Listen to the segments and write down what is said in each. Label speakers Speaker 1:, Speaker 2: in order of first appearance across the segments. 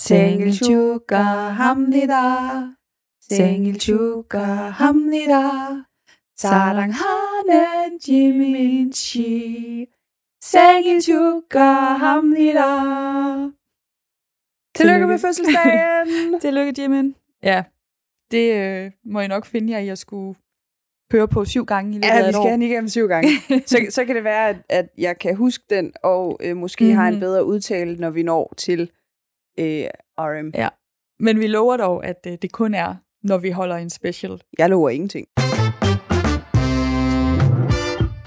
Speaker 1: 생일 축하합니다. 생일 축하합니다. 사랑하는 지민 생일 축하합니다.
Speaker 2: Tillykke med fødselsdagen!
Speaker 1: Tillykke, Jimin. Ja, det øh, må I nok finde jer i at skulle høre på syv gange i løbet
Speaker 2: Ja,
Speaker 1: af
Speaker 2: vi
Speaker 1: et
Speaker 2: skal
Speaker 1: år.
Speaker 2: have den igennem syv gange. så, så kan det være, at, at jeg kan huske den, og øh, måske mm-hmm. har en
Speaker 1: Mhm.
Speaker 2: bedre udtale, når vi når til øh, RM.
Speaker 1: Ja. Men vi lover dog, at øh, det kun er, når vi holder en special.
Speaker 2: Jeg lover ingenting.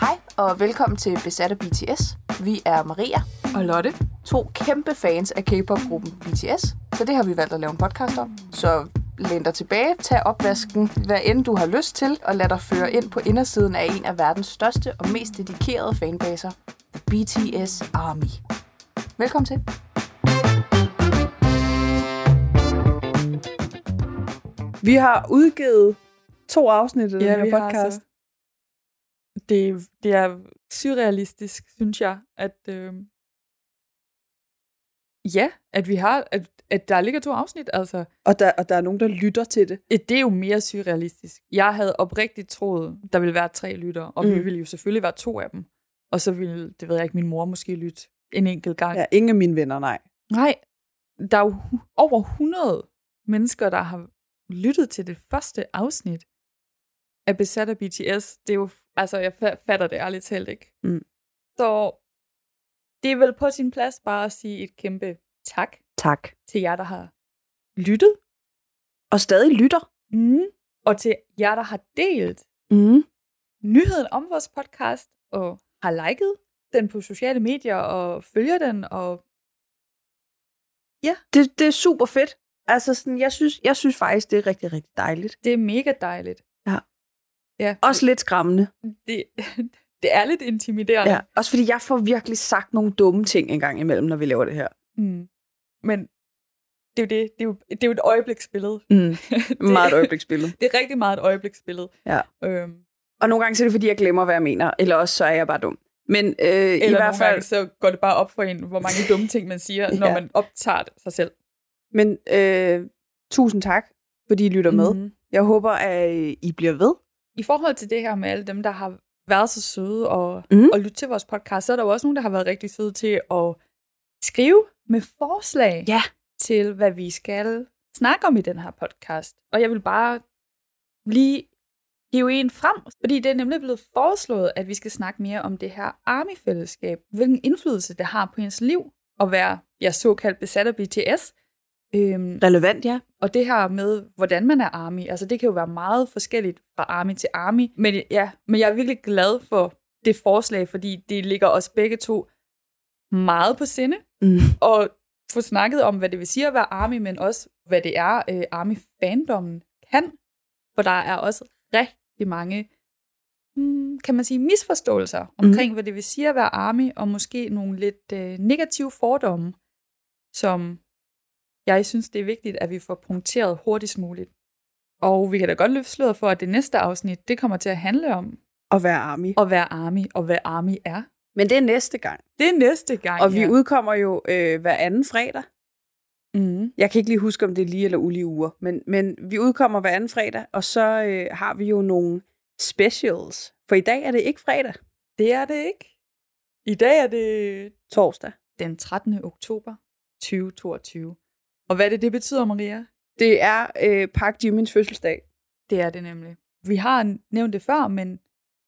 Speaker 3: Hej og velkommen til Besat af BTS. Vi er Maria,
Speaker 1: Og Lotte?
Speaker 3: to kæmpe fans af K-pop-gruppen BTS, så det har vi valgt at lave en podcast om. Så læn dig tilbage, tag opvasken, hvad end du har lyst til, og lad dig føre ind på indersiden af en af verdens største og mest dedikerede fanbaser, The BTS Army. Velkommen til.
Speaker 2: Vi har udgivet to afsnit af den her podcast.
Speaker 1: altså- Det, det er surrealistisk, synes jeg, at øh, ja, at vi har, at, at der ligger to afsnit, altså.
Speaker 2: Og, der, og der er nogen, der lytter til det.
Speaker 1: Det er jo mere surrealistisk. Jeg havde oprigtigt troet, der ville være tre lyttere, og mm. vi ville jo selvfølgelig være to af dem. Og så ville, det ved jeg ikke, min mor måske lytte en enkelt gang.
Speaker 2: Ja, ingen af mine venner, nej.
Speaker 1: Nej, der er jo over 100 mennesker, der har lyttet til det første afsnit af Besat af BTS. Det er jo, altså jeg fa- fatter det ærligt talt ikke.
Speaker 2: Mm.
Speaker 1: Så det er vel på sin plads bare at sige et kæmpe tak
Speaker 2: Tak.
Speaker 1: til jer, der har lyttet.
Speaker 2: Og stadig lytter.
Speaker 1: Mm. Og til jer, der har delt
Speaker 2: Mm.
Speaker 1: nyheden om vores podcast, og har liket den på sociale medier, og følger den, og
Speaker 2: Det, det er super fedt. Altså, sådan, jeg, synes, jeg synes faktisk, det er rigtig, rigtig dejligt.
Speaker 1: det er mega dejligt.
Speaker 2: Ja.
Speaker 1: Ja,
Speaker 2: Også lidt skræmmende.
Speaker 1: det, det er lidt intimiderende.
Speaker 2: Ja. Også fordi jeg får virkelig sagt nogle dumme ting en gang imellem, når vi laver det her.
Speaker 1: Mm. Men det er jo det. Det er jo, det er jo et øjebliksbillede.
Speaker 2: Mm.
Speaker 1: det,
Speaker 2: Meget et øjebliksbillede.
Speaker 1: Det er rigtig meget et øjebliksbillede.
Speaker 2: Ja.
Speaker 1: Øhm,
Speaker 2: Og nogle gange så er det, fordi jeg glemmer, hvad jeg mener. Eller også så er jeg bare dum. Men øh, i
Speaker 1: eller
Speaker 2: hvert
Speaker 1: nogle
Speaker 2: fald...
Speaker 1: gange, så går det bare op for en, hvor mange dumme ting man siger, når
Speaker 2: Ja.
Speaker 1: man optager sig selv.
Speaker 2: Men øh, tusind tak, fordi I lytter med.
Speaker 1: Mhm.
Speaker 2: Jeg håber, at I bliver ved.
Speaker 1: I forhold til det her med alle dem, der har været så søde og, mm. og lytte til vores podcast, så er der jo også nogen, der har været rigtig søde til at skrive med forslag
Speaker 2: Ja.
Speaker 1: til, hvad vi skal snakke om i den her podcast. Og jeg vil bare lige hive en frem, fordi det er nemlig blevet foreslået, at vi skal snakke mere om det her Army-fællesskab. Hvilken indflydelse det har på ens liv at være ja, såkaldt besat af BTS. Øhm,
Speaker 2: Relevant, ja.
Speaker 1: og det her med, hvordan man er army, altså det kan jo være meget forskelligt fra army til army. Men ja, men jeg er virkelig glad for det forslag, fordi det ligger os begge to meget på sinde.
Speaker 2: Mm.
Speaker 1: Og få snakket om, hvad det vil sige at være army, men også, hvad det er, øh, army-fandommen kan. For der er også rigtig mange, hmm, kan man sige, misforståelser omkring, hvad det vil sige at være army, og måske nogle lidt øh, negative fordomme, som jeg synes, det er vigtigt, at vi får punkteret hurtigst muligt. Og vi kan da godt løfte sløret for, at det næste afsnit, det kommer til at handle om
Speaker 2: At være army.
Speaker 1: at være army, og hvad army er.
Speaker 2: Men det er næste gang.
Speaker 1: Det er næste gang.
Speaker 2: Og vi
Speaker 1: ja.
Speaker 2: udkommer jo øh, hver anden fredag.
Speaker 1: mm.
Speaker 2: Jeg kan ikke lige huske, om det er lige eller ulige uger. Men, men vi udkommer hver anden fredag, og så øh, har vi jo nogle specials. For i dag er det ikke fredag.
Speaker 1: Det er det ikke. I dag er det
Speaker 2: Torsdag.
Speaker 1: den 13. oktober 2022. Og hvad det, det betyder, Maria?
Speaker 2: Det er øh, Park Jimmins fødselsdag.
Speaker 1: Det er det nemlig. Vi har nævnt det før, men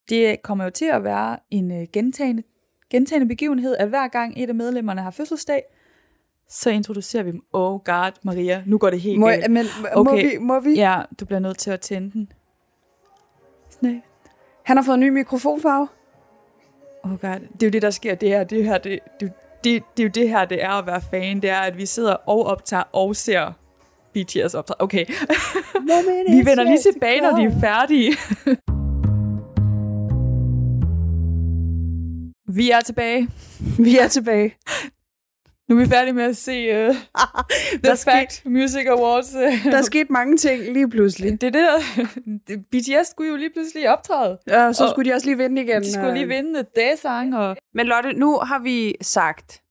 Speaker 1: det kommer jo til at være en øh, gentagende, gentagende begivenhed, at hver gang et af medlemmerne har fødselsdag, så introducerer vi dem. Oh god, Maria, nu går det helt
Speaker 2: Må,
Speaker 1: galt.
Speaker 2: men, okay. må
Speaker 1: Okay.
Speaker 2: vi? Må vi?
Speaker 1: Ja, du bliver nødt til at tænde den. Nej.
Speaker 2: Han har fået en ny mikrofonfarve.
Speaker 1: Oh god, det er jo det, der sker. Det her, det her, det, det, det, det er jo det her, det er at være fan. Det er, at vi sidder og optager og ser BTS optræde. Okay, vi vender lige tilbage, når de er færdige. vi er tilbage.
Speaker 2: Vi er tilbage.
Speaker 1: Nu er vi færdige med at se uh,
Speaker 2: Der
Speaker 1: The Fact Music Awards.
Speaker 2: Der er sket mange ting lige pludselig.
Speaker 1: det er det, der... BTS skulle jo lige pludselig optræde.
Speaker 2: Ja, så
Speaker 1: Og-
Speaker 2: skulle de også lige vinde igen.
Speaker 1: De skulle lige
Speaker 2: øh.
Speaker 1: vinde Day-sang. Og...
Speaker 2: Men Lotte, nu har vi sagt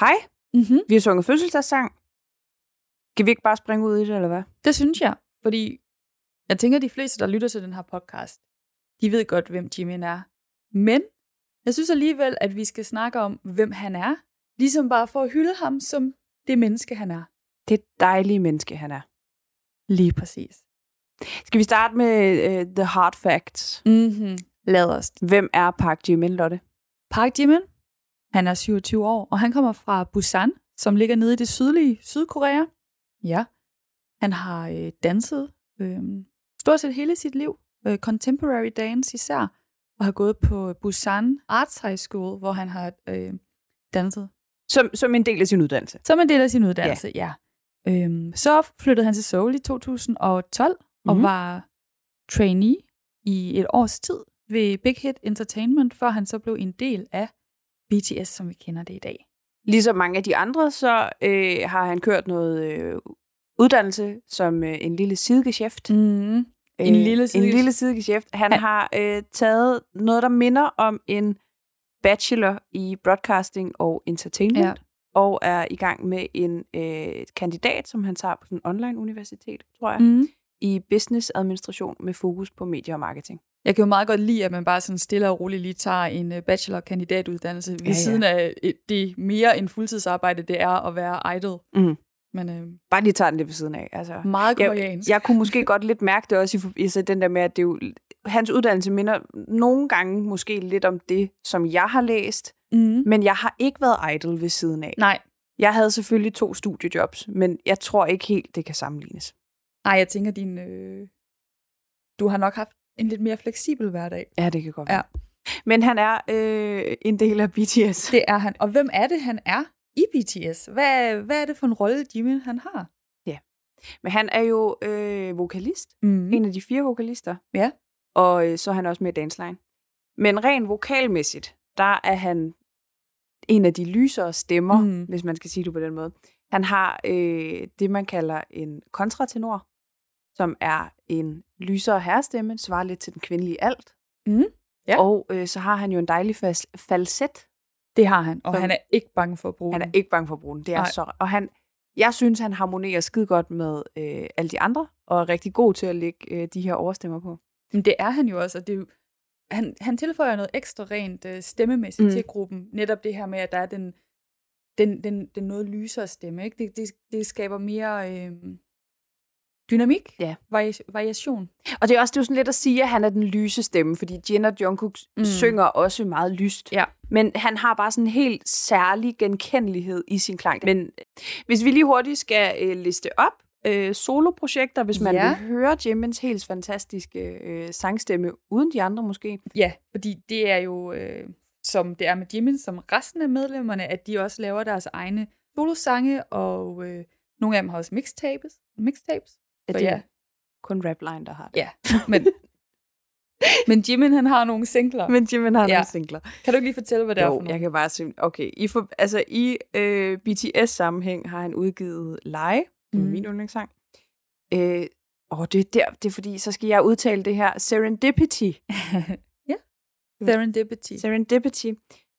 Speaker 2: hej.
Speaker 1: Mm-hmm.
Speaker 2: Vi har sunget fødselsdagssang. Skal vi ikke bare springe ud i det, eller hvad?
Speaker 1: Det synes jeg, fordi jeg tænker, at de fleste, der lytter til den her podcast, de ved godt, hvem Jimin er. Men jeg synes alligevel, at vi skal snakke om, hvem han er. Ligesom bare for at hylde ham som det menneske, han er.
Speaker 2: Det dejlige menneske, han er.
Speaker 1: Lige præcis.
Speaker 2: Skal vi starte med uh, The Hard Facts?
Speaker 1: Mm-hmm. Lad os.
Speaker 2: Hvem er Park Jimin, Lotte?
Speaker 1: Park Jimin, han er 27 år, og han kommer fra Busan, som ligger nede i det sydlige Sydkorea. Ja. Han har øh, danset øh, stort set hele sit liv. Øh, contemporary dance især. Og har gået på Busan Arts High School, hvor han har øh, danset.
Speaker 2: Som, som en del af sin uddannelse.
Speaker 1: Som en del af sin uddannelse, ja. ja. Øhm, så flyttede han til Seoul i 2012 mm-hmm. og
Speaker 2: Mhm.
Speaker 1: var trainee i et års tid ved Big Hit Entertainment, før han så blev en del af BTS, som vi kender det i dag.
Speaker 2: Ligesom mange af de andre, så øh, har han kørt noget øh, uddannelse som øh, en lille sidegeschæft.
Speaker 1: Mm. En lille
Speaker 2: En
Speaker 1: sidegeschæft.
Speaker 2: lille sidegeschæft. Han
Speaker 1: Han-
Speaker 2: har øh, taget noget, der minder om en bachelor i broadcasting og entertainment,
Speaker 1: Ja.
Speaker 2: og er i gang med en øh, kandidat, som han tager på sådan en online-universitet, tror jeg, mm. I business administration med fokus på medier og marketing.
Speaker 1: Jeg kan jo meget godt lide, at man bare sådan stille og roligt lige tager en øh, bachelor-kandidatuddannelse ved
Speaker 2: Ja, ja.
Speaker 1: siden af øh, det mere end fuldtidsarbejde, det er at være idol.
Speaker 2: Mm.
Speaker 1: Men øh,
Speaker 2: Bare lige tager den lidt ved siden af. Altså.
Speaker 1: meget
Speaker 2: Jeg-
Speaker 1: koreansk.
Speaker 2: Jeg kunne måske godt lidt mærke det også i, i så den der med, at det jo, hans uddannelse minder nogle gange måske lidt om det, som jeg har læst,
Speaker 1: Mm.
Speaker 2: men jeg har ikke været idol ved siden af.
Speaker 1: Nej,
Speaker 2: Jeg havde selvfølgelig to studiejobs, men jeg tror ikke helt, det kan sammenlignes.
Speaker 1: Nej, jeg tænker, din, øh, du har nok haft en lidt mere fleksibel hverdag.
Speaker 2: Ja, det kan godt
Speaker 1: Ja.
Speaker 2: være. Men han er øh, en del af BTS.
Speaker 1: Det er han. Og hvem er det, han er i BTS? Hvad, hvad er det for en rolle, Jimin han har?
Speaker 2: Men han er jo øh, vokalist.
Speaker 1: Mm.
Speaker 2: En af de fire vokalister.
Speaker 1: Ja.
Speaker 2: Og øh, så er han også med i Dance Line. Men rent vokalmæssigt, der er han en af de lysere stemmer, mm. hvis man skal sige det på den måde. Han har øh, det, man kalder en kontratenor, som er en lysere herrestemme, svarer lidt til den kvindelige alt.
Speaker 1: Mm. Ja.
Speaker 2: Og øh, så har han jo en dejlig fas- falset.
Speaker 1: Det har han, og han er ikke bange for at bruge
Speaker 2: Han er
Speaker 1: den.
Speaker 2: ikke bange for at bruge den. Det er
Speaker 1: Nej.
Speaker 2: så, og han, jeg synes, han harmonerer skide godt med øh, alle de andre, og er rigtig god til at lægge øh, de her overstemmer på.
Speaker 1: Men det er han jo også, og det er jo, han, han tilføjer noget ekstra rent øh, stemmemæssigt
Speaker 2: Mm.
Speaker 1: mm. til gruppen. Netop det her med, at der er den, den, den, den noget lysere stemme. Ikke? Det, det, det skaber mere øh, dynamik,
Speaker 2: Ja.
Speaker 1: vari- variation.
Speaker 2: Og det er også det er sådan lidt at sige, at han er den lyse stemme, fordi Jin og Jungkook mm. Synger også meget lyst.
Speaker 1: Ja.
Speaker 2: Men han har bare sådan en helt særlig genkendelighed i sin klang. Men hvis vi lige hurtigt skal øh, liste op øh, soloprojekter, hvis man
Speaker 1: Ja.
Speaker 2: vil høre Jimins helt fantastiske øh, sangstemme, uden de andre måske.
Speaker 1: Ja, fordi det er jo, øh, som det er med Jimin, som resten af medlemmerne, at de også laver deres egne solosange, og øh, nogle af dem har også mixtapes. mixtapes.
Speaker 2: Ja, det er
Speaker 1: ja,
Speaker 2: kun Rapline, der har det.
Speaker 1: ja. Men, men Jimin, han har nogle singler.
Speaker 2: Men Jimin har
Speaker 1: Ja.
Speaker 2: nogle singler.
Speaker 1: Kan du ikke lige fortælle, hvad det er for
Speaker 2: Jo,
Speaker 1: nogle?
Speaker 2: jeg kan bare sige, okay, i, for, altså, i øh, BTS-sammenhæng har han udgivet Lie, mm. min yndlingssang. Øh, og det er, der, det er fordi, så skal jeg udtale det her, Serendipity.
Speaker 1: ja. Serendipity.
Speaker 2: Serendipity.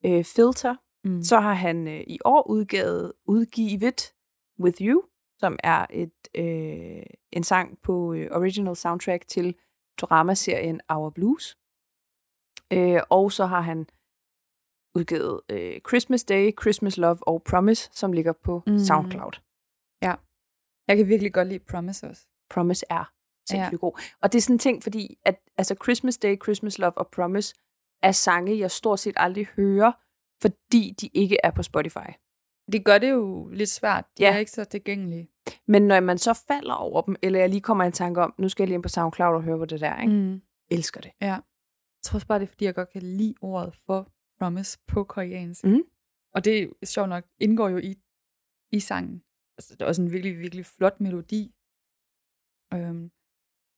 Speaker 2: Øh, Filter.
Speaker 1: Mm.
Speaker 2: Så har han øh, i år udgivet, udgivet With You, som er et øh, en sang på øh, original soundtrack til dramaserien Our Blues. Øh, og så har han udgivet øh, Christmas Day, Christmas Love og Promise, som ligger på
Speaker 1: Mm.
Speaker 2: SoundCloud.
Speaker 1: Jeg kan virkelig godt lide Promise også.
Speaker 2: Promise er sindssygt ja. god. Og det er sådan en ting, fordi at altså Christmas Day, Christmas Love og Promise er sange, jeg stort set aldrig hører, fordi de ikke er på Spotify.
Speaker 1: Det gør det jo lidt svært. De
Speaker 2: Ja.
Speaker 1: er ikke så tilgængelige.
Speaker 2: Men når man så falder over dem, eller jeg lige kommer i en tanke om, nu skal jeg lige ind på SoundCloud og høre på det der, ikke? Mm.
Speaker 1: Mm.
Speaker 2: elsker det.
Speaker 1: Ja. Jeg tror også bare, det er, fordi jeg godt kan lide ordet for promise på koreansk.
Speaker 2: Mhm.
Speaker 1: Og det er sjovt nok, indgår jo i, i sangen. Altså, det er også en virkelig, virkelig flot melodi. Øhm,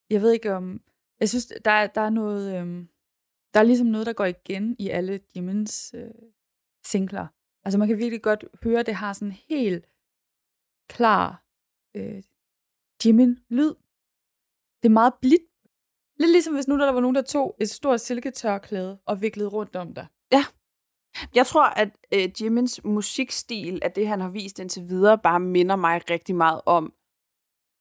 Speaker 1: jeg ved ikke om... Jeg synes, der er, der er noget... Øhm, der er ligesom noget, der går igen i alle Jimins øh, singler. Altså man kan virkelig godt høre, at det har sådan en helt klar øh, Jimin-lyd. Det er meget blidt. Lidt ligesom hvis nu der var nogen, der tog et stort silketørklæde og viklede rundt om dig.
Speaker 2: Jeg tror, at øh, Jimins musikstil, at det han har vist indtil videre, bare minder mig rigtig meget om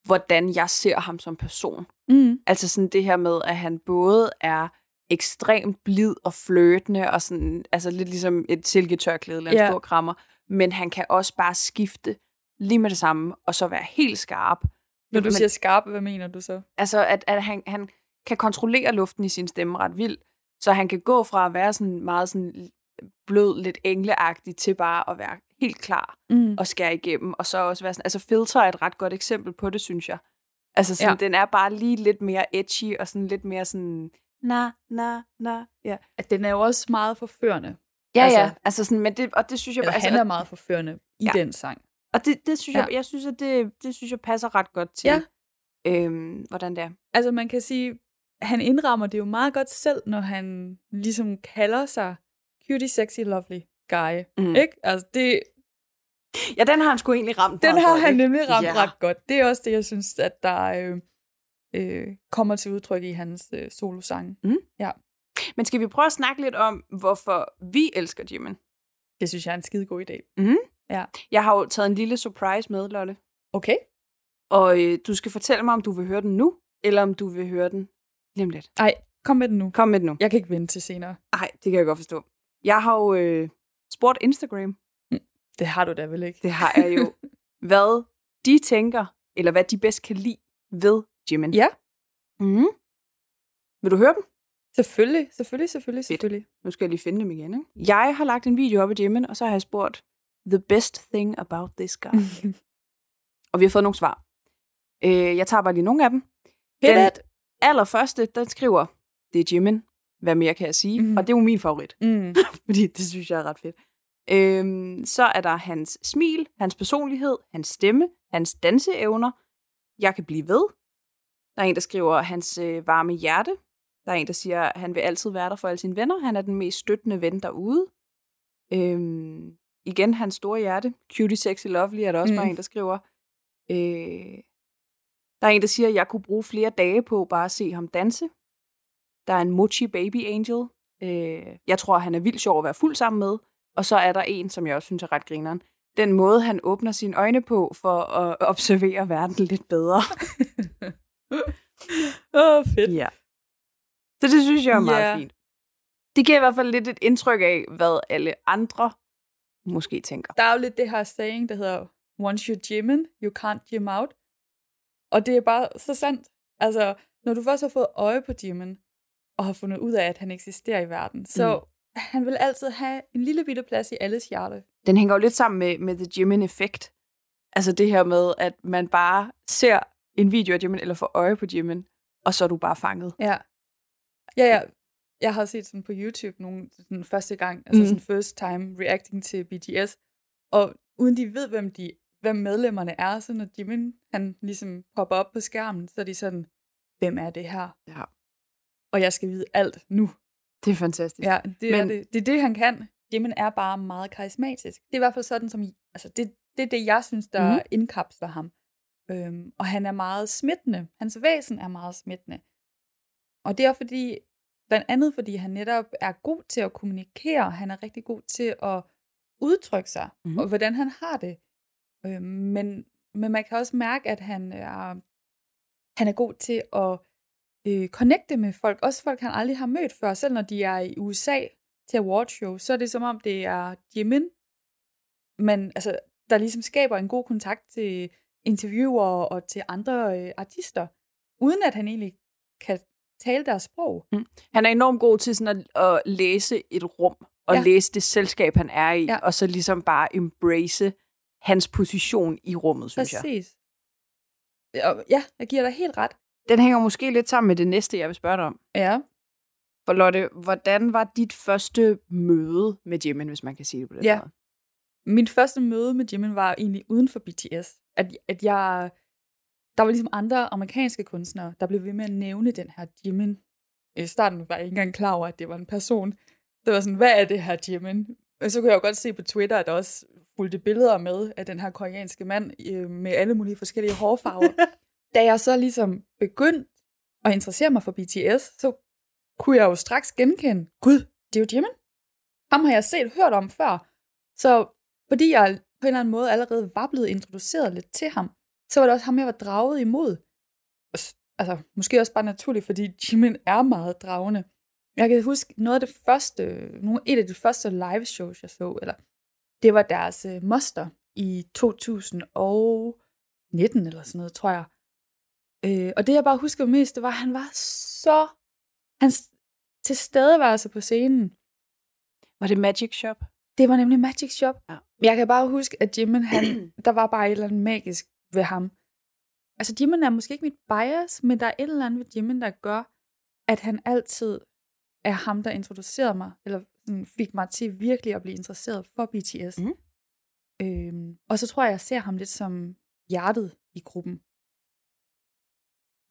Speaker 2: hvordan jeg ser ham som person.
Speaker 1: Mm.
Speaker 2: Altså sådan det her med, at han både er ekstremt blid og flirtende, og sådan, altså lidt ligesom et silketørklæde eller en
Speaker 1: Ja.
Speaker 2: stor krammer, men han kan også bare skifte lige med det samme, og så være helt skarp.
Speaker 1: Når du
Speaker 2: Men-
Speaker 1: siger skarp, hvad mener du så?
Speaker 2: Altså, at, at han, han kan kontrollere luften i sin stemme ret vildt, så han kan gå fra at være sådan meget sådan blød, lidt engleagtig, til bare at være helt klar
Speaker 1: Mm.
Speaker 2: og skære igennem, og så også være sådan, altså Filter er et ret godt eksempel på det, synes jeg. Altså sådan,
Speaker 1: ja.
Speaker 2: den er bare lige lidt mere edgy, og sådan lidt mere sådan, na, na, na, ja.
Speaker 1: At den er jo også meget forførende.
Speaker 2: Ja,
Speaker 1: Altså-
Speaker 2: ja, altså sådan, men det, og det synes jeg,
Speaker 1: Eller
Speaker 2: altså,
Speaker 1: han er meget forførende i
Speaker 2: Ja.
Speaker 1: den sang.
Speaker 2: og det, det synes
Speaker 1: Ja.
Speaker 2: jeg, jeg synes, at det, det synes jeg passer ret godt til,
Speaker 1: Ja.
Speaker 2: øhm, hvordan det er.
Speaker 1: Altså man kan sige, han indrammer det jo meget godt selv, når han ligesom kalder sig cutie, sexy, lovely guy.
Speaker 2: Mm.
Speaker 1: Ikke? Altså det,
Speaker 2: Ja, den har han sgu egentlig ramt
Speaker 1: den har han nemlig ramt
Speaker 2: Ja.
Speaker 1: ret godt. Det er også det, jeg synes, at der øh, øh, kommer til udtryk i hans øh, solosange.
Speaker 2: Men skal vi prøve at snakke lidt om, hvorfor vi elsker Jimin?
Speaker 1: Det synes jeg er en skide god idé.
Speaker 2: Jeg har jo taget en lille surprise med, Lotte.
Speaker 1: Okay.
Speaker 2: Og øh, du skal fortælle mig, om du vil høre den nu, eller om du vil høre den lige om lidt.
Speaker 1: Ej, kom med den nu.
Speaker 2: Kom med den nu.
Speaker 1: Jeg kan ikke vente til senere.
Speaker 2: Nej, det kan jeg godt forstå. Jeg har jo øh, spurgt Instagram,
Speaker 1: Det har du da vel ikke?
Speaker 2: det har jeg jo, hvad de tænker, eller hvad de bedst kan lide ved Jimin.
Speaker 1: Ja.
Speaker 2: Mm. Vil du høre dem?
Speaker 1: Selvfølgelig, selvfølgelig, selvfølgelig, selvfølgelig.
Speaker 2: Nu skal jeg lige finde dem igen. Ikke? Jeg har lagt en video op af Jimin, og så har jeg spurgt, the best thing about this guy. og vi har fået nogle svar. Øh, jeg tager bare lige nogle af dem.
Speaker 1: Hit
Speaker 2: Den-
Speaker 1: it!
Speaker 2: Allerførste, den skriver, det er Jimin. Hvad mere kan jeg sige? Mm. Og det er jo min favorit.
Speaker 1: Mm.
Speaker 2: fordi det synes jeg er ret fedt. Øhm, så er der hans smil, hans personlighed, hans stemme, hans danseevner. Jeg kan blive ved. Der er en, der skriver hans øh, varme hjerte. Der er en, der siger, at han vil altid være der for alle sine venner. Han er den mest støttende ven derude. Øhm, igen, hans store hjerte. Cutie, sexy, lovely er der også mm. Bare en, der skriver. Øh, der er en, der siger, at jeg kunne bruge flere dage på bare at se ham danse. Der er en Mochi Baby Angel. Øh, jeg tror, han er vildt sjov at være fuld sammen med. Og så er der en, som jeg også synes er ret grineren. Den måde, han åbner sine øjne på for at observere verden lidt bedre.
Speaker 1: Åh, oh, fedt.
Speaker 2: Ja. Så det synes jeg er meget
Speaker 1: Ja.
Speaker 2: fint. Det giver i hvert fald lidt et indtryk af, hvad alle andre måske tænker.
Speaker 1: Der er jo lidt det her saying, der hedder, once you're Jimin, you can't Jim out. Og det er bare så sandt. Altså, når du først har fået øje på Jimin, og har fundet ud af, at han eksisterer i verden, så mm. han vil altid have en lille bitte plads i alles hjerte.
Speaker 2: Den hænger jo lidt sammen med, med The Jimin-effekt. Altså det her med, at man bare ser en video af Jimin, eller får øje på Jimin, og så er du bare fanget.
Speaker 1: Ja. Ja, ja. Jeg har set sådan på YouTube nogle den første gang, altså
Speaker 2: Mhm.
Speaker 1: sådan first time reacting til BTS, og uden de ved, hvem de hvem medlemmerne er, så når Jimin, han ligesom popper op på skærmen, så er de sådan, hvem er det her?
Speaker 2: Ja.
Speaker 1: Og jeg skal vide alt nu.
Speaker 2: Det er fantastisk.
Speaker 1: Ja, det, Men... er det. det er det, han kan. Jimin er bare meget karismatisk. Det er i hvert fald sådan, som, altså det, det er det, jeg synes, der mm. indkapsler ham. Øhm, og han er meget smittende. Hans væsen er meget smittende. Og det er fordi, blandt andet fordi han netop er god til at kommunikere. Han er rigtig god til at udtrykke sig,
Speaker 2: Mhm.
Speaker 1: mm. og hvordan han har det. Øhm, men, men man kan også mærke, at han er, han er god til at øh, connecte med folk. Også folk, han aldrig har mødt før. Selv når de er i USA til awardshow, så er det som om, det er Jimin, men altså, der ligesom skaber en god kontakt til interviewer og til andre øh, artister, uden at han egentlig kan tale deres sprog.
Speaker 2: Han er enormt god til sådan at, at læse et rum, og
Speaker 1: Ja.
Speaker 2: læse det selskab, han er i,
Speaker 1: Ja.
Speaker 2: og så ligesom bare embrace hans position i rummet, synes jeg.
Speaker 1: Præcis. Ja, jeg giver dig helt ret.
Speaker 2: Den hænger måske lidt sammen med det næste, jeg vil spørge dig om.
Speaker 1: Ja.
Speaker 2: For Lotte, hvordan var dit første møde med Jimin, hvis man kan sige det på den
Speaker 1: Ja.
Speaker 2: måde?
Speaker 1: Min første møde med Jimin var egentlig uden for BTS. At, at jeg... Der var ligesom andre amerikanske kunstnere, der blev ved med at nævne den her Jimin. I starten var jeg ikke engang klar over, at det var en person. Det var sådan, hvad er det her Jimin? Og så kunne jeg jo godt se på Twitter, at der også fulgte billeder med af den her koreanske mand øh, med alle mulige forskellige hårfarver. da jeg så ligesom begyndte at interessere mig for BTS, så kunne jeg jo straks genkende, gud, det er jo Jimin. Ham har jeg set hørt om før. Så fordi jeg på en eller anden måde allerede var blevet introduceret lidt til ham, så var det også ham, jeg var draget imod. Altså, måske også bare naturligt, fordi Jimin er meget dragende. Jeg kan huske noget af det første, nogle, et af de første live shows, jeg så, eller det var deres øh, uh, moster i 2019 eller sådan noget, tror jeg. Øh, og det jeg bare husker mest, det var, at han var så... Hans tilstedeværelse på scenen,
Speaker 2: Var det Magic Shop?
Speaker 1: Det var nemlig Magic Shop.
Speaker 2: Ja.
Speaker 1: Jeg kan bare huske, at Jimin, han, der var bare et eller andet magisk ved ham. Altså, Jimin er måske ikke mit bias, men der er et eller andet ved Jimin, der gør, at han altid er ham, der introducerede mig, eller sådan fik mig til virkelig at blive interesseret for BTS.
Speaker 2: Mhm.
Speaker 1: Øhm, og så tror jeg, jeg ser ham lidt som hjertet i gruppen.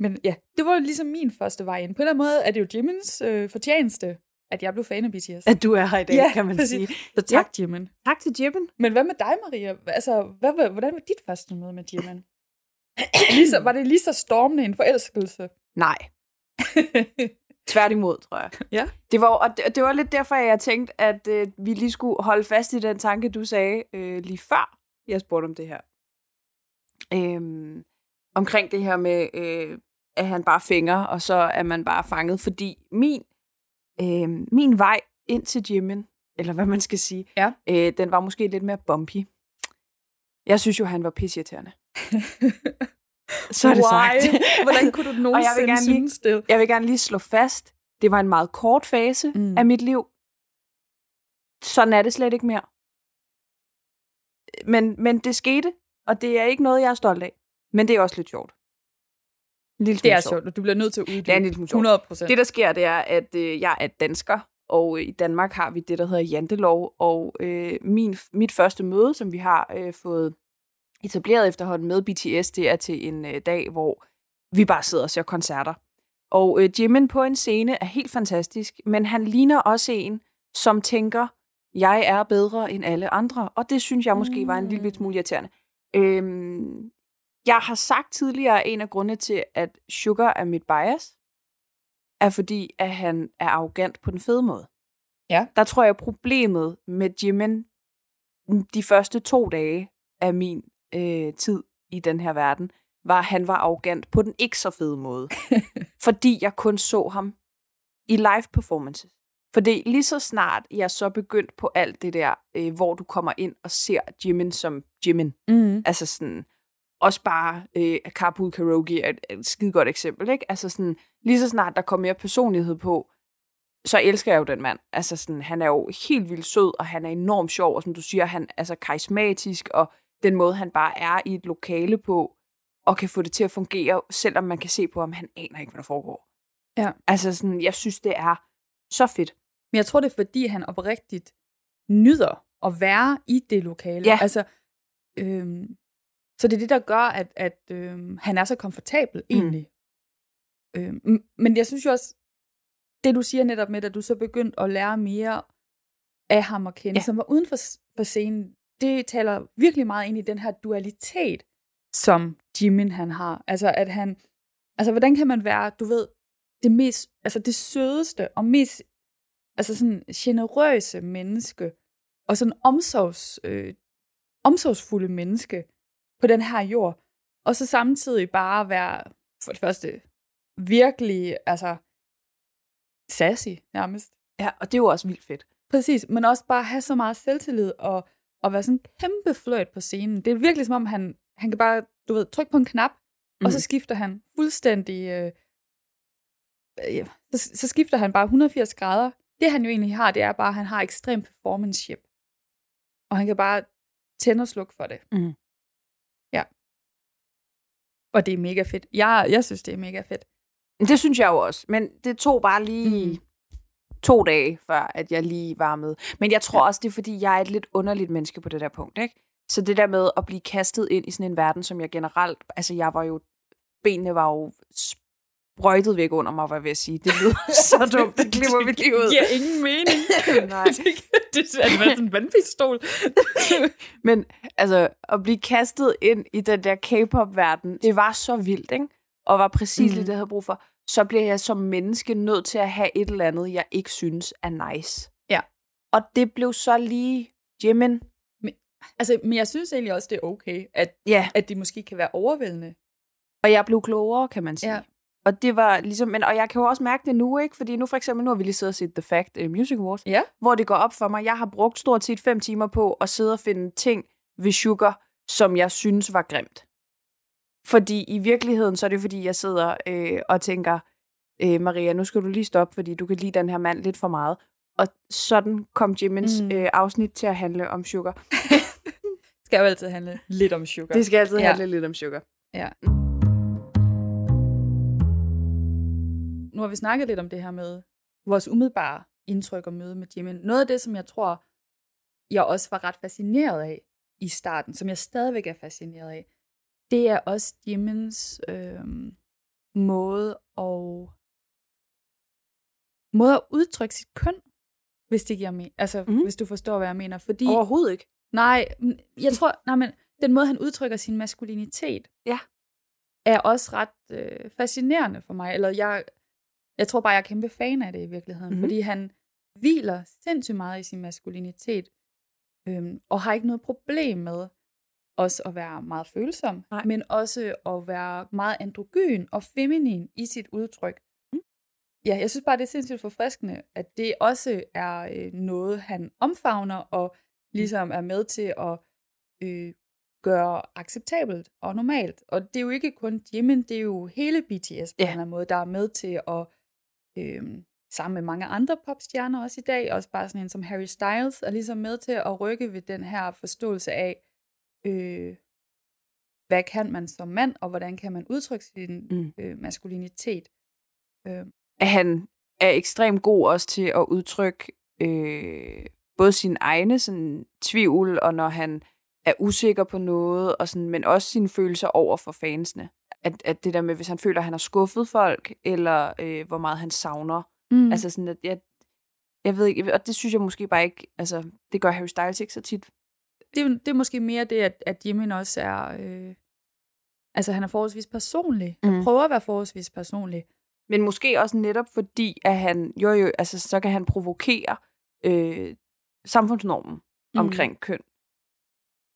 Speaker 1: Men ja, det var ligesom min første vej ind. På en eller anden måde er det jo Jimins øh, fortjeneste, at jeg blev fan af BTS.
Speaker 2: At du er her i dag,
Speaker 1: Ja,
Speaker 2: kan man
Speaker 1: præcis.
Speaker 2: sige.
Speaker 1: Så tak, ja. Jimin.
Speaker 2: Tak til Jimin.
Speaker 1: Men hvad med dig, Maria? Altså, hvad, hvordan var dit første møde med Jimin? så, var det lige så stormende en forelskelse?
Speaker 2: Nej, tværtimod, tror jeg.
Speaker 1: Ja.
Speaker 2: Det var, og det, det var lidt derfor, at jeg tænkte, at øh, vi lige skulle holde fast i den tanke, du sagde øh, lige før, jeg spurgte om det her. Øhm, omkring det her med, øh, at han bare fænger, og så er man bare fanget. Fordi min, øh, min vej ind til Jimin, eller hvad man skal sige,
Speaker 1: Ja.
Speaker 2: øh, den var måske lidt mere bumpy. Jeg synes jo, han var pisseirriterende. Så er det
Speaker 1: Why?
Speaker 2: sagt.
Speaker 1: Hvordan kunne du
Speaker 2: Og jeg vil
Speaker 1: nogensinde
Speaker 2: gerne lige-
Speaker 1: synes det?
Speaker 2: Jeg vil gerne lige slå fast, det var en meget kort fase
Speaker 1: mm.
Speaker 2: af mit liv. Sådan er det slet ikke mere. Men, men det skete, og det er ikke noget, jeg er stolt af. Men det er også lidt sjovt. Lille
Speaker 1: Det er sjovt, og du bliver nødt til at uddybe.
Speaker 2: Det er en lille smule sjovt.
Speaker 1: 100 procent.
Speaker 2: Det, der sker, det er, at øh, jeg er dansker, og øh, i Danmark har vi det, der hedder jantelov, og øh, min, mit første møde, som vi har øh, fået etableret efterhånden med BTS, det er til en øh, dag, hvor vi bare sidder og ser koncerter. Og øh, Jimin på en scene er helt fantastisk, men han ligner også en, som tænker, jeg er bedre end alle andre, og det synes jeg måske var en lille smule irriterende. Øhm, jeg har sagt tidligere, at en af grundene til, at Sugar er mit bias, er fordi, at han er arrogant på den fede måde.
Speaker 1: Ja.
Speaker 2: Der tror jeg, problemet med Jimin de første to dage af min øh, tid i den her verden, var, at han var arrogant på den ikke så fede måde. fordi jeg kun så ham i live performances. Fordi lige så snart jeg så begyndt på alt det der, øh, hvor du kommer ind og ser Jimin som Jimin,
Speaker 1: Mm.
Speaker 2: Altså sådan, også bare øh, Carpool Karaoke er et, er et skide godt eksempel, ikke? Altså sådan, lige så snart der kommer mere personlighed på, så elsker jeg jo den mand. Altså sådan, han er jo helt vildt sød, og han er enormt sjov, og som du siger, han er altså karismatisk, og den måde, han bare er i et lokale på, og kan få det til at fungere, selvom man kan se på ham, han aner ikke, hvad der foregår.
Speaker 1: Ja.
Speaker 2: Altså sådan, jeg synes, det er så fedt.
Speaker 1: Men jeg tror, det er fordi, han oprigtigt nyder at være i det lokale.
Speaker 2: Ja.
Speaker 1: Altså, øhm, så det er det, der gør, at, at øhm, han er så komfortabel egentlig. Øhm, m- men jeg synes jo også, det du siger netop med, at du så begyndt at lære mere af ham at kende,
Speaker 2: ja.
Speaker 1: som var uden for, for scenen, det taler virkelig meget ind i den her dualitet, som Jimin han har. Altså, at han, altså, hvordan kan man være, du ved, det mest, altså det sødeste og mest, altså sådan generøse menneske, og sådan omsorgs, øh, omsorgsfulde menneske på den her jord, og så samtidig bare være, for det første, virkelig, altså, sassy nærmest.
Speaker 2: Ja, og det er jo også vildt fedt.
Speaker 1: Præcis, men også bare have så meget selvtillid og, og være sådan en kæmpe fløjt på scenen. Det er virkelig som om, han, han kan bare, du ved, trykke på en knap, mm. og så
Speaker 2: Mhm.
Speaker 1: skifter han fuldstændig, øh, ja, så, så skifter han bare 180 grader. Det han jo egentlig har, det er bare, at han har ekstrem performance-ship. Og han kan bare tænde og slukke for det.
Speaker 2: Mhm.
Speaker 1: Og det er mega fedt. Jeg, jeg synes, det er mega fedt.
Speaker 2: Det synes jeg jo også, men det tog bare lige
Speaker 1: mm.
Speaker 2: to dage, før at jeg lige var med. Men jeg tror ja. også, det er fordi, jeg er et lidt underligt menneske på det der punkt, ikke? Så det der med at blive kastet ind i sådan en verden, som jeg generelt... Altså, jeg var jo... Benene var jo sprøjtet væk under mig, var jeg ved at sige. Det lyder så dumt, det klipper vi lige ud.
Speaker 1: Det giver ingen mening.
Speaker 2: Nej.
Speaker 1: det, det er sådan en vandpistol.
Speaker 2: Men altså, at blive kastet ind i den der K-pop-verden, det var så vildt, ikke? Og var præcis mm. Det, jeg havde brug for. Så bliver jeg som menneske nødt til at have et eller andet, jeg ikke synes er nice.
Speaker 1: Ja.
Speaker 2: Og det blev så lige Jimin.
Speaker 1: Altså, men jeg synes egentlig også, det er okay, at,
Speaker 2: Ja,
Speaker 1: at det måske kan være overvældende.
Speaker 2: og jeg blev klogere, kan man sige.
Speaker 1: Ja.
Speaker 2: Og det var ligesom, men, og jeg kan jo også mærke det nu, ikke? Fordi nu for eksempel, nu har vi lige siddet og set The Fact uh, Music Awards,
Speaker 1: Ja.
Speaker 2: hvor det går op for mig. Jeg har brugt stort set fem timer på at sidde og finde ting ved Sugar, som jeg synes var grimt. Fordi i virkeligheden, så er det fordi, jeg sidder øh, og tænker, øh, Maria, nu skal du lige stoppe, fordi du kan lide den her mand lidt for meget. Og sådan kom Jimmins
Speaker 1: Mm.
Speaker 2: øh, afsnit til at handle om Sugar.
Speaker 1: skal jo altid handle lidt om sugar.
Speaker 2: Det skal altid
Speaker 1: Ja.
Speaker 2: handle lidt om Sugar.
Speaker 1: Nu har vi snakket lidt om det her med vores umiddelbare indtryk og møde med Jimin. Noget af det, som jeg tror, jeg også var ret fascineret af i starten, som jeg stadigvæk er fascineret af, det er også Jimins øh, måde at, måde at udtrykke sit køn, hvis det giver mening. Altså, mm. hvis du forstår, hvad jeg mener. Fordi,
Speaker 2: Overhovedet ikke.
Speaker 1: Nej, jeg tror, nej, men den måde, han udtrykker sin maskulinitet,
Speaker 2: Ja.
Speaker 1: er også ret øh, fascinerende for mig. Eller jeg, jeg tror bare, jeg er kæmpe fan af det i virkeligheden,
Speaker 2: Mhm.
Speaker 1: mm-hmm. fordi han hviler sindssygt meget i sin maskulinitet, øhm, og har ikke noget problem med også at være meget følsom,
Speaker 2: Nej.
Speaker 1: men også at være meget androgyn og feminin i sit udtryk.
Speaker 2: Mm.
Speaker 1: Ja, jeg synes bare, det er sindssygt forfriskende, at det også er øh, noget, han omfavner og ligesom er med til at øh, gøre acceptabelt og normalt. Og det er jo ikke kun Jimin, det er jo hele BTS på
Speaker 2: Ja.
Speaker 1: en eller anden måde, der er med til at, øh, sammen med mange andre popstjerner også i dag, også bare sådan en som Harry Styles, er ligesom med til at rykke ved den her forståelse af, øh, hvad kan man som mand, og hvordan kan man udtrykke sin
Speaker 2: Mm.
Speaker 1: øh, maskulinitet. Øh,
Speaker 2: han er ekstremt god også til at udtrykke øh, både sin egne sådan, tvivl, og når han er usikker på noget, og sådan, men også sine følelser over for fansene. At, at det der med, hvis han føler, at han har skuffet folk, eller øh, hvor meget han savner.
Speaker 1: mm.
Speaker 2: Altså sådan, at jeg, jeg ved ikke, og det synes jeg måske bare ikke, altså det gør Harry Styles ikke så tit.
Speaker 1: det, er det er måske mere det, at, at Jimin også er... Øh, altså, han er forholdsvis personlig. Han
Speaker 2: Mm.
Speaker 1: prøver at være forholdsvis personlig.
Speaker 2: Men måske også netop fordi, at han, jo jo, altså så kan han provokere øh, samfundsnormen mm. omkring køn.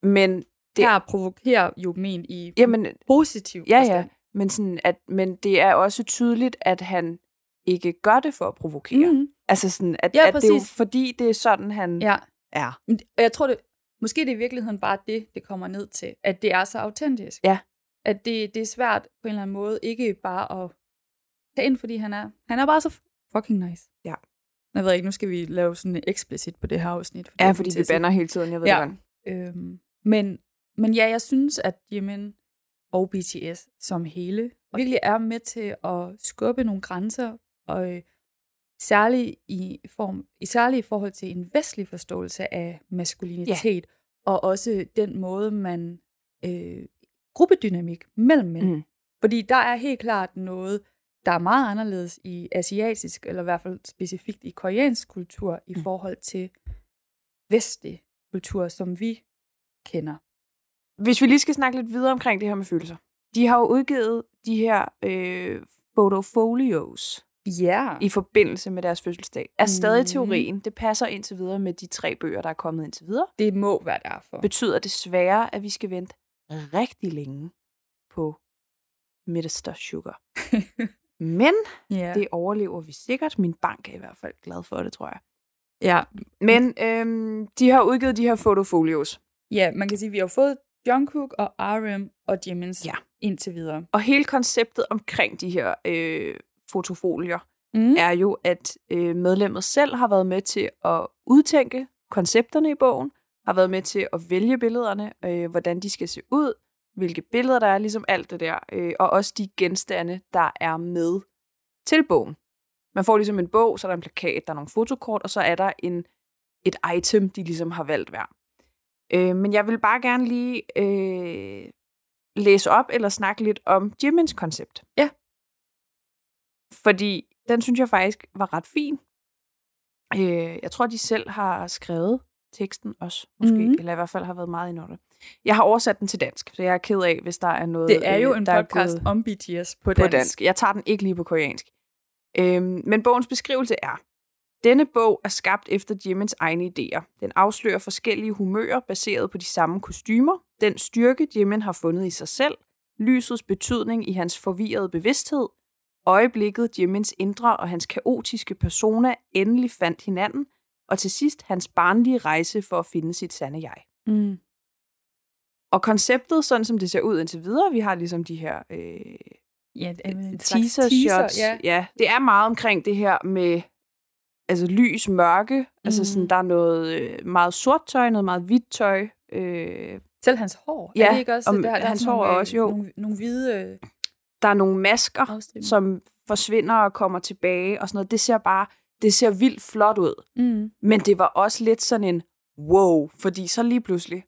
Speaker 2: Men
Speaker 1: Det her provokerer jo men i
Speaker 2: Jamen,
Speaker 1: positiv
Speaker 2: ja, ja. Men, sådan at, men det er også tydeligt, at han ikke gør det for at provokere. Mm.
Speaker 1: Mm.
Speaker 2: Altså sådan, at,
Speaker 1: Ja,
Speaker 2: at det er jo fordi, det er sådan, han
Speaker 1: Ja.
Speaker 2: er.
Speaker 1: Jeg tror, det, måske det er i virkeligheden bare det, det kommer ned til. At det er så autentisk.
Speaker 2: Ja.
Speaker 1: At det, det er svært på en eller anden måde ikke bare at tage ind, fordi han er, han er bare så fucking nice.
Speaker 2: Ja.
Speaker 1: Jeg ved ikke, nu skal vi lave sådan explicit på det her afsnit.
Speaker 2: Ja,
Speaker 1: jeg
Speaker 2: fordi vi banner hele tiden, jeg ved
Speaker 1: Ja.
Speaker 2: ja. det godt.
Speaker 1: Øhm, men, men ja, jeg synes, at Jimin og BTS som hele virkelig er med til at skubbe nogle grænser, og øh, særligt i, form, i særligt i forhold til en vestlig forståelse af maskulinitet, og også den måde, man øh, gruppedynamik mellem mænd.
Speaker 2: Mm.
Speaker 1: Fordi der er helt klart noget, der er meget anderledes i asiatisk, eller i hvert fald specifikt i koreansk kultur, i
Speaker 2: Mm.
Speaker 1: forhold til vestlig kultur, som vi kender.
Speaker 2: Hvis vi lige skal snakke lidt videre omkring det her med følelser. De har jo udgivet de her øh, photofolios
Speaker 1: Ja.
Speaker 2: i forbindelse med deres fødselsdag. Er stadig
Speaker 1: Mhm.
Speaker 2: teorien. Det passer indtil videre med de tre bøger, der er kommet indtil videre.
Speaker 1: Det må være derfor.
Speaker 2: Betyder desværre, at vi skal vente rigtig længe på Mr. Sugar. Men
Speaker 1: ja.
Speaker 2: det overlever vi sikkert. Min bank er i hvert fald glad for det, tror jeg.
Speaker 1: ja.
Speaker 2: Men øhm, de har udgivet de her fotofolios.
Speaker 1: ja, man kan sige, at vi har fået Jungkook og RM og Jimin's
Speaker 2: Ja.
Speaker 1: indtil videre.
Speaker 2: Og hele konceptet omkring de her øh, fotofolier
Speaker 1: Mm.
Speaker 2: er jo, at øh, medlemmet selv har været med til at udtænke koncepterne i bogen, har været med til at vælge billederne, øh, hvordan de skal se ud, hvilke billeder der er, ligesom alt det der, øh, og også de genstande, der er med til bogen. Man får ligesom en bog, så er der en plakat, der er nogle fotokort, og så er der en, et item, de ligesom har valgt hver. Øh, men jeg vil bare gerne lige øh, læse op eller snakke lidt om Jimmins koncept.
Speaker 1: Ja.
Speaker 2: Fordi den synes jeg faktisk var ret fin. Øh, jeg tror, de selv har skrevet teksten også, måske,
Speaker 1: Mhm.
Speaker 2: mm-hmm. eller i hvert fald har været meget ind over det. Jeg har oversat den til dansk, så jeg er ked af, hvis der er noget,
Speaker 1: Det er jo
Speaker 2: øh,
Speaker 1: en podcast om BTS på
Speaker 2: på
Speaker 1: dansk.
Speaker 2: dansk. Jeg tager den ikke lige på koreansk. Øhm, men bogens beskrivelse er, Denne bog er skabt efter Jimmins egne idéer. Den afslører forskellige humører baseret på de samme kostymer, den styrke Jimmin har fundet i sig selv, lysets betydning i hans forvirrede bevidsthed, øjeblikket Jimmins indre og hans kaotiske persona endelig fandt hinanden, og til sidst hans barnlige rejse for at finde sit sande jeg.
Speaker 1: Mm.
Speaker 2: Og konceptet, sådan som det ser ud indtil videre, vi har ligesom de her øh,
Speaker 1: Ja, er slags
Speaker 2: teaser,
Speaker 1: ja.
Speaker 2: ja. Det er meget omkring det her med altså lys, mørke. Mm. Altså sådan, der er noget øh, meget sort tøj, noget meget hvidt tøj. Øh,
Speaker 1: Selv hans hår.
Speaker 2: Ja,
Speaker 1: er det ikke også,
Speaker 2: og
Speaker 1: der, der er
Speaker 2: hans hår
Speaker 1: nogle,
Speaker 2: også, jo.
Speaker 1: Nogle, nogle hvide øh,
Speaker 2: der er nogle masker,
Speaker 1: afstriber.
Speaker 2: som forsvinder og kommer tilbage og sådan noget. Det ser bare, det ser vildt flot ud.
Speaker 1: Mm.
Speaker 2: Men det var også lidt sådan en wow, fordi så lige pludselig,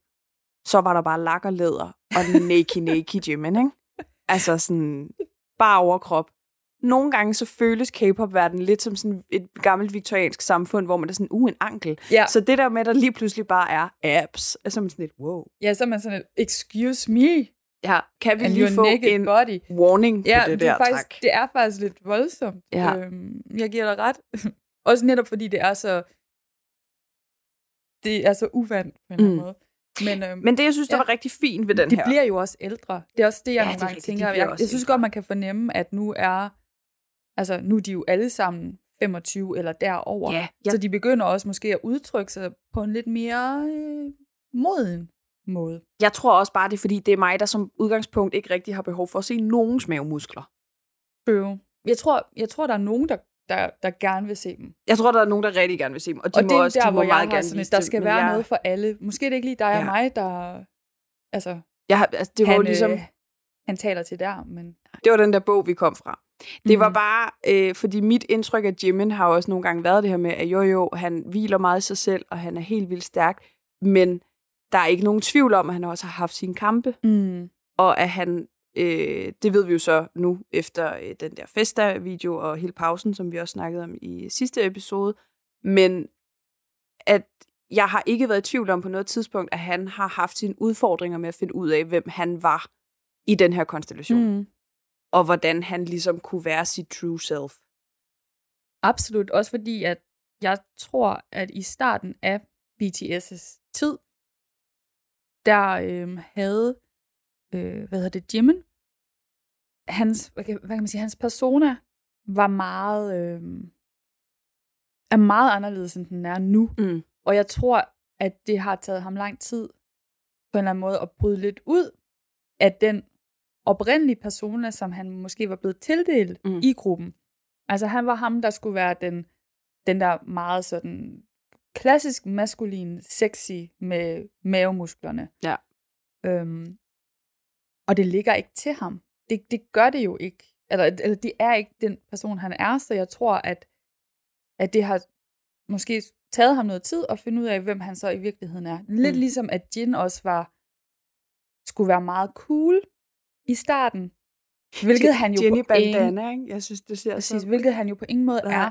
Speaker 2: så var der bare lak og læder og naked naked Jimin, ikke? Altså sådan, bare overkrop. Nogle gange så føles K-pop-verdenen lidt som sådan et gammelt viktoriansk samfund, hvor man er sådan, uh, en ankel.
Speaker 1: Ja.
Speaker 2: Så det der med, at der lige pludselig bare er abs, er som sådan et, wow.
Speaker 1: ja, så er man sådan et, excuse me,
Speaker 2: Ja, kan vi
Speaker 1: and
Speaker 2: lige få en
Speaker 1: body.
Speaker 2: warning
Speaker 1: Ja,
Speaker 2: på det
Speaker 1: det, er
Speaker 2: der,
Speaker 1: faktisk,
Speaker 2: tak?
Speaker 1: det er faktisk lidt voldsomt.
Speaker 2: Ja.
Speaker 1: Øhm, jeg giver dig ret. Også netop fordi det er så det er så uvandt på en eller anden
Speaker 2: Mm.
Speaker 1: måde. Men, øhm,
Speaker 2: Men det, jeg synes, der
Speaker 1: Ja.
Speaker 2: var rigtig fint ved den
Speaker 1: de
Speaker 2: her,
Speaker 1: bliver jo også ældre. Det er også det, jeg
Speaker 2: Ja,
Speaker 1: nogle
Speaker 2: det
Speaker 1: gange tænker. Jeg, jeg synes
Speaker 2: ældre.
Speaker 1: godt, man kan fornemme, at nu er altså nu er de jo alle sammen 25 eller derover.
Speaker 2: Ja, ja.
Speaker 1: Så de begynder også måske at udtrykke sig på en lidt mere øh, moden måde.
Speaker 2: Jeg tror også bare, det er fordi, det er mig, der som udgangspunkt ikke rigtig har behov for at se nogens mavemuskler.
Speaker 1: True. Jeg tror, jeg tror, der er nogen, der, der, der gerne vil se dem.
Speaker 2: Jeg tror, der er nogen, der rigtig gerne vil se dem, og de
Speaker 1: og
Speaker 2: må
Speaker 1: det er
Speaker 2: også,
Speaker 1: der,
Speaker 2: de må
Speaker 1: hvor jeg
Speaker 2: meget
Speaker 1: har
Speaker 2: gerne
Speaker 1: sådan, der skal være
Speaker 2: jeg,
Speaker 1: noget for alle. Måske er det ikke lige dig
Speaker 2: Ja.
Speaker 1: og mig, der... Altså,
Speaker 2: Jeg, har- altså, det var
Speaker 1: han,
Speaker 2: jo ligesom,
Speaker 1: øh, han taler til der, men...
Speaker 2: det var den der bog, vi kom fra. Det var
Speaker 1: Mhm.
Speaker 2: bare, øh, fordi mit indtryk af Jimin har også nogle gange været det her med, at jo jo, han hviler meget i sig selv, og han er helt vildt stærk, men der er ikke nogen tvivl om, at han også har haft sine kampe,
Speaker 1: Mm.
Speaker 2: og at han, øh, det ved vi jo så nu, efter øh, den der Festa-video og hele pausen, som vi også snakkede om i sidste episode, men at jeg har ikke været i tvivl om på noget tidspunkt, at han har haft sine udfordringer med at finde ud af, hvem han var i den her konstellation,
Speaker 1: Mm.
Speaker 2: Og hvordan han ligesom kunne være sit true self.
Speaker 1: Absolut. Også fordi, at jeg tror, at i starten af BTS' tid, der øhm, havde, øh, hvad hedder det, Jimin, hans, hvad kan, hvad kan man sige, hans persona var meget, øhm, er meget anderledes, end den er nu.
Speaker 2: Mm.
Speaker 1: Og jeg tror, at det har taget ham lang tid på en eller anden måde at bryde lidt ud af den oprindelige persona, som han måske var blevet tildelt
Speaker 2: Mm.
Speaker 1: i gruppen. Altså han var ham, der skulle være den, den der meget sådan klassisk maskulin, sexy med mavemusklerne.
Speaker 2: Ja.
Speaker 1: Øhm, og det ligger ikke til ham. Det, det gør det jo ikke. Eller, eller det er ikke den person, han er, så jeg tror, at, at det har måske taget ham noget tid at finde ud af, hvem han så i virkeligheden er. Lidt
Speaker 2: mm.
Speaker 1: ligesom, at Jin også var skulle være meget cool i starten. Hvilket han jo
Speaker 2: Jenny
Speaker 1: på ingen,
Speaker 2: Bandana, ikke? Jeg synes, det ser
Speaker 1: præcis,
Speaker 2: så...
Speaker 1: hvilket han jo på ingen måde
Speaker 2: Nej.
Speaker 1: er.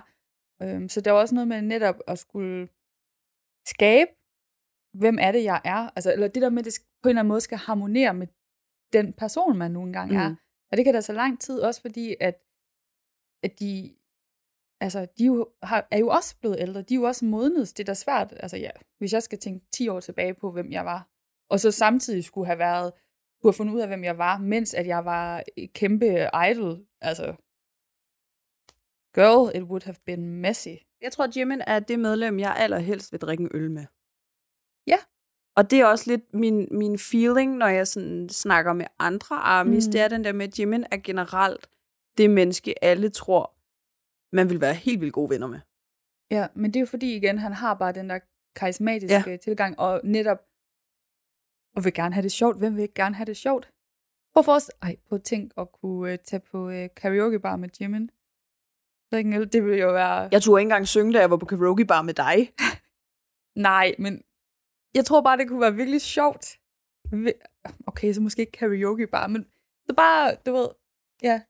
Speaker 1: Øhm, så der er også noget med netop at skulle skabe, hvem er det, jeg er? Altså, eller det der med, at det på en eller anden måde skal harmonere med den person, man nu engang
Speaker 2: Mm.
Speaker 1: er. Og det kan da så lang tid, også fordi, at, at de, altså, de jo har, er jo også blevet ældre. De er jo også modnet. Det er da svært, altså ja, hvis jeg skal tænke 10 år tilbage på, hvem jeg var, og så samtidig skulle have været, skulle have fundet ud af, hvem jeg var, mens at jeg var kæmpe idol. Altså, girl, it would have been messy.
Speaker 2: Jeg tror, Jimin er det medlem, jeg allerhelst vil drikke en øl med.
Speaker 1: Ja.
Speaker 2: Og det er også lidt min, min feeling, når jeg sådan snakker med andre armies. Mm.
Speaker 1: Mm.
Speaker 2: Det er den der med, at Jimin er generelt det menneske, alle tror, man vil være helt vildt gode venner med.
Speaker 1: Ja, men det er jo fordi, igen, han har bare den der karismatiske ja. tilgang, og netop, og vil gerne have det sjovt. Hvem vil ikke gerne have det sjovt? Prøv at forestille, ej, prøv at tænk at kunne uh, tage på uh, karaoke bar med Jimin. Det ville jo være...
Speaker 2: Jeg turde ikke engang synge, da jeg var på karaoke bar med dig.
Speaker 1: Nej, men jeg tror bare, det kunne være virkelig sjovt. Okay, så måske ikke karaoke bar, men så bare, du ved, ja,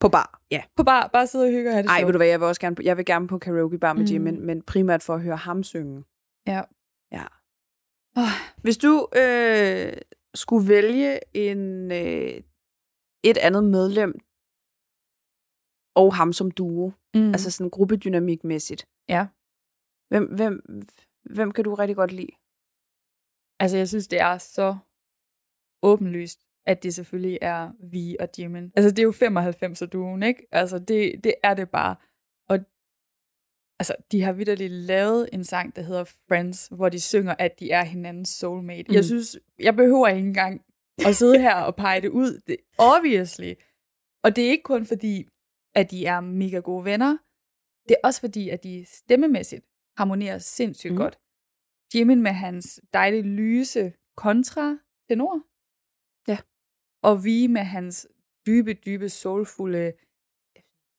Speaker 2: På bar. Ja.
Speaker 1: på bar, bare sidde og hygge og have det
Speaker 2: Ej,
Speaker 1: sjovt.
Speaker 2: ved du hvad, jeg vil også gerne på, jeg vil gerne på karaoke bar med
Speaker 1: Mm.
Speaker 2: Jimin, men primært for at høre ham synge.
Speaker 1: Ja.
Speaker 2: Ja. Hvis du øh, skulle vælge en øh, et andet medlem og ham som duo,
Speaker 1: Mm.
Speaker 2: altså sådan gruppedynamikmæssigt,
Speaker 1: Ja.
Speaker 2: Hvem, hvem, hvem kan du rigtig godt lide?
Speaker 1: Altså, jeg synes, det er så åbenlyst, at det selvfølgelig er vi og Jimin. Altså, det er jo 95 og duen, ikke? Altså, det, det er det bare. Altså, de har vidderligt lavet en sang, der hedder Friends, hvor de synger, at de er hinandens soulmate. Mm. Jeg synes, jeg behøver ikke engang at sidde her og pege det ud. Det, obviously. Og det er ikke kun fordi, at de er mega gode venner. Det er også fordi, at de stemmemæssigt harmonerer sindssygt mm. godt. Jimin med hans dejlige lyse kontra tenor.
Speaker 2: Ja.
Speaker 1: Og vi med hans dybe, dybe, soulfulde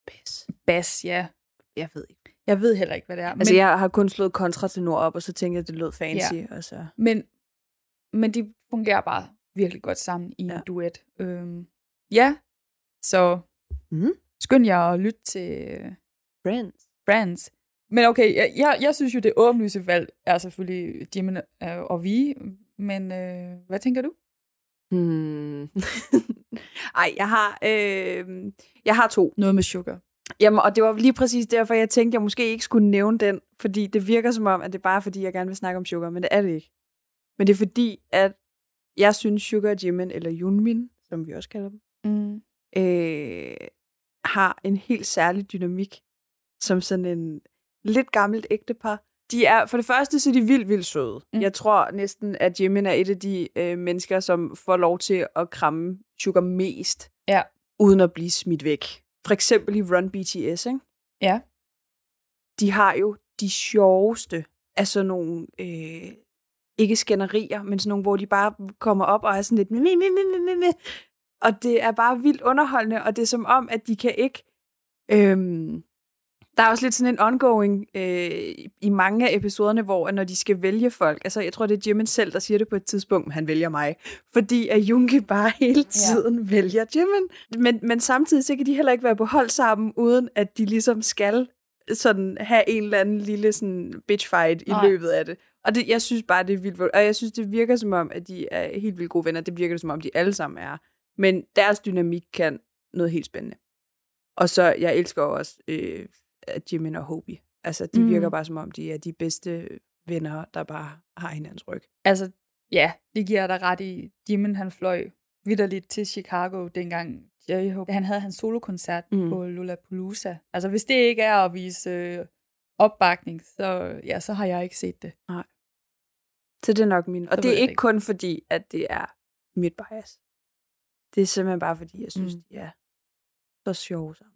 Speaker 2: Bass.
Speaker 1: bass, ja.
Speaker 2: Jeg ved ikke.
Speaker 1: Jeg ved heller ikke, hvad det er.
Speaker 2: Altså, jeg har kun slået kontra til nord op, og så tænkte jeg, at det lød fancy. Ja. Og så...
Speaker 1: men, men de fungerer bare virkelig godt sammen i
Speaker 2: Ja.
Speaker 1: en duet. Øhm, ja, så
Speaker 2: Mhm.
Speaker 1: skynd jer at lytte til
Speaker 2: Friends.
Speaker 1: Brands. Men okay, jeg, jeg, jeg synes jo, det åbenlyse valg er selvfølgelig Jimin øh, og vi. Men øh, hvad tænker du?
Speaker 2: Hmm. Ej, jeg har, øh, jeg har to.
Speaker 1: Noget med sugar.
Speaker 2: Jamen, og det var lige præcis derfor, jeg tænkte, jeg måske ikke skulle nævne den, fordi det virker som om, at det er bare fordi, jeg gerne vil snakke om Sugar, men det er det ikke. Men det er fordi, at jeg synes, Sugar Jimin, eller Yunmin, som vi også kalder dem,
Speaker 1: Mm.
Speaker 2: øh, har en helt særlig dynamik, som sådan en lidt gammelt ægtepar. De er, for det første, så er de vildt, vildt søde.
Speaker 1: Mm.
Speaker 2: Jeg tror næsten, at Jimin er et af de øh, mennesker, som får lov til at kramme Sugar mest,
Speaker 1: Ja.
Speaker 2: uden at blive smidt væk. For eksempel i Run BTS, ikke?
Speaker 1: Ja.
Speaker 2: de har jo de sjoveste af sådan nogle, øh, ikke skænderier, men sådan nogle, hvor de bare kommer op og er sådan lidt, "Mi, mi, mi, mi, mi, mi." og det er bare vildt underholdende, og det er som om, at de kan ikke, øhm, der er også lidt sådan en ongoing øh, i mange af episoderne, hvor at når de skal vælge folk, altså jeg tror, det er Jimin selv, der siger det på et tidspunkt, han vælger mig, fordi at Jungi bare hele tiden ja. vælger Jimin. Men, men samtidig så kan de heller ikke være på hold sammen, uden at de ligesom skal sådan have en eller anden lille sådan bitch fight i
Speaker 1: Nej.
Speaker 2: løbet af det. Og det, jeg synes bare, det er vildt. Og jeg synes, det virker som om, at de er helt vildt gode venner. Det virker det som om, de alle sammen er. Men deres dynamik kan noget helt spændende. Og så, jeg elsker også øh, Jimin og Hobie. Altså, de
Speaker 1: Mm.
Speaker 2: virker bare som om, de er de bedste venner, der bare har hinandens ryg.
Speaker 1: Altså, ja, det giver jeg dig ret i. Jimin, han fløj vidderligt til Chicago, dengang J-Hope, han havde hans solokoncert mm. På Lollapalooza. Altså, hvis det ikke er at vise øh, opbakning, så, ja, så har jeg ikke set det.
Speaker 2: Så det er nok min. Og
Speaker 1: Så
Speaker 2: det er
Speaker 1: jeg
Speaker 2: ikke
Speaker 1: ikke.
Speaker 2: kun fordi, at det er mit bias. Det er simpelthen bare fordi, jeg synes,
Speaker 1: mm.
Speaker 2: de er så sjove sammen.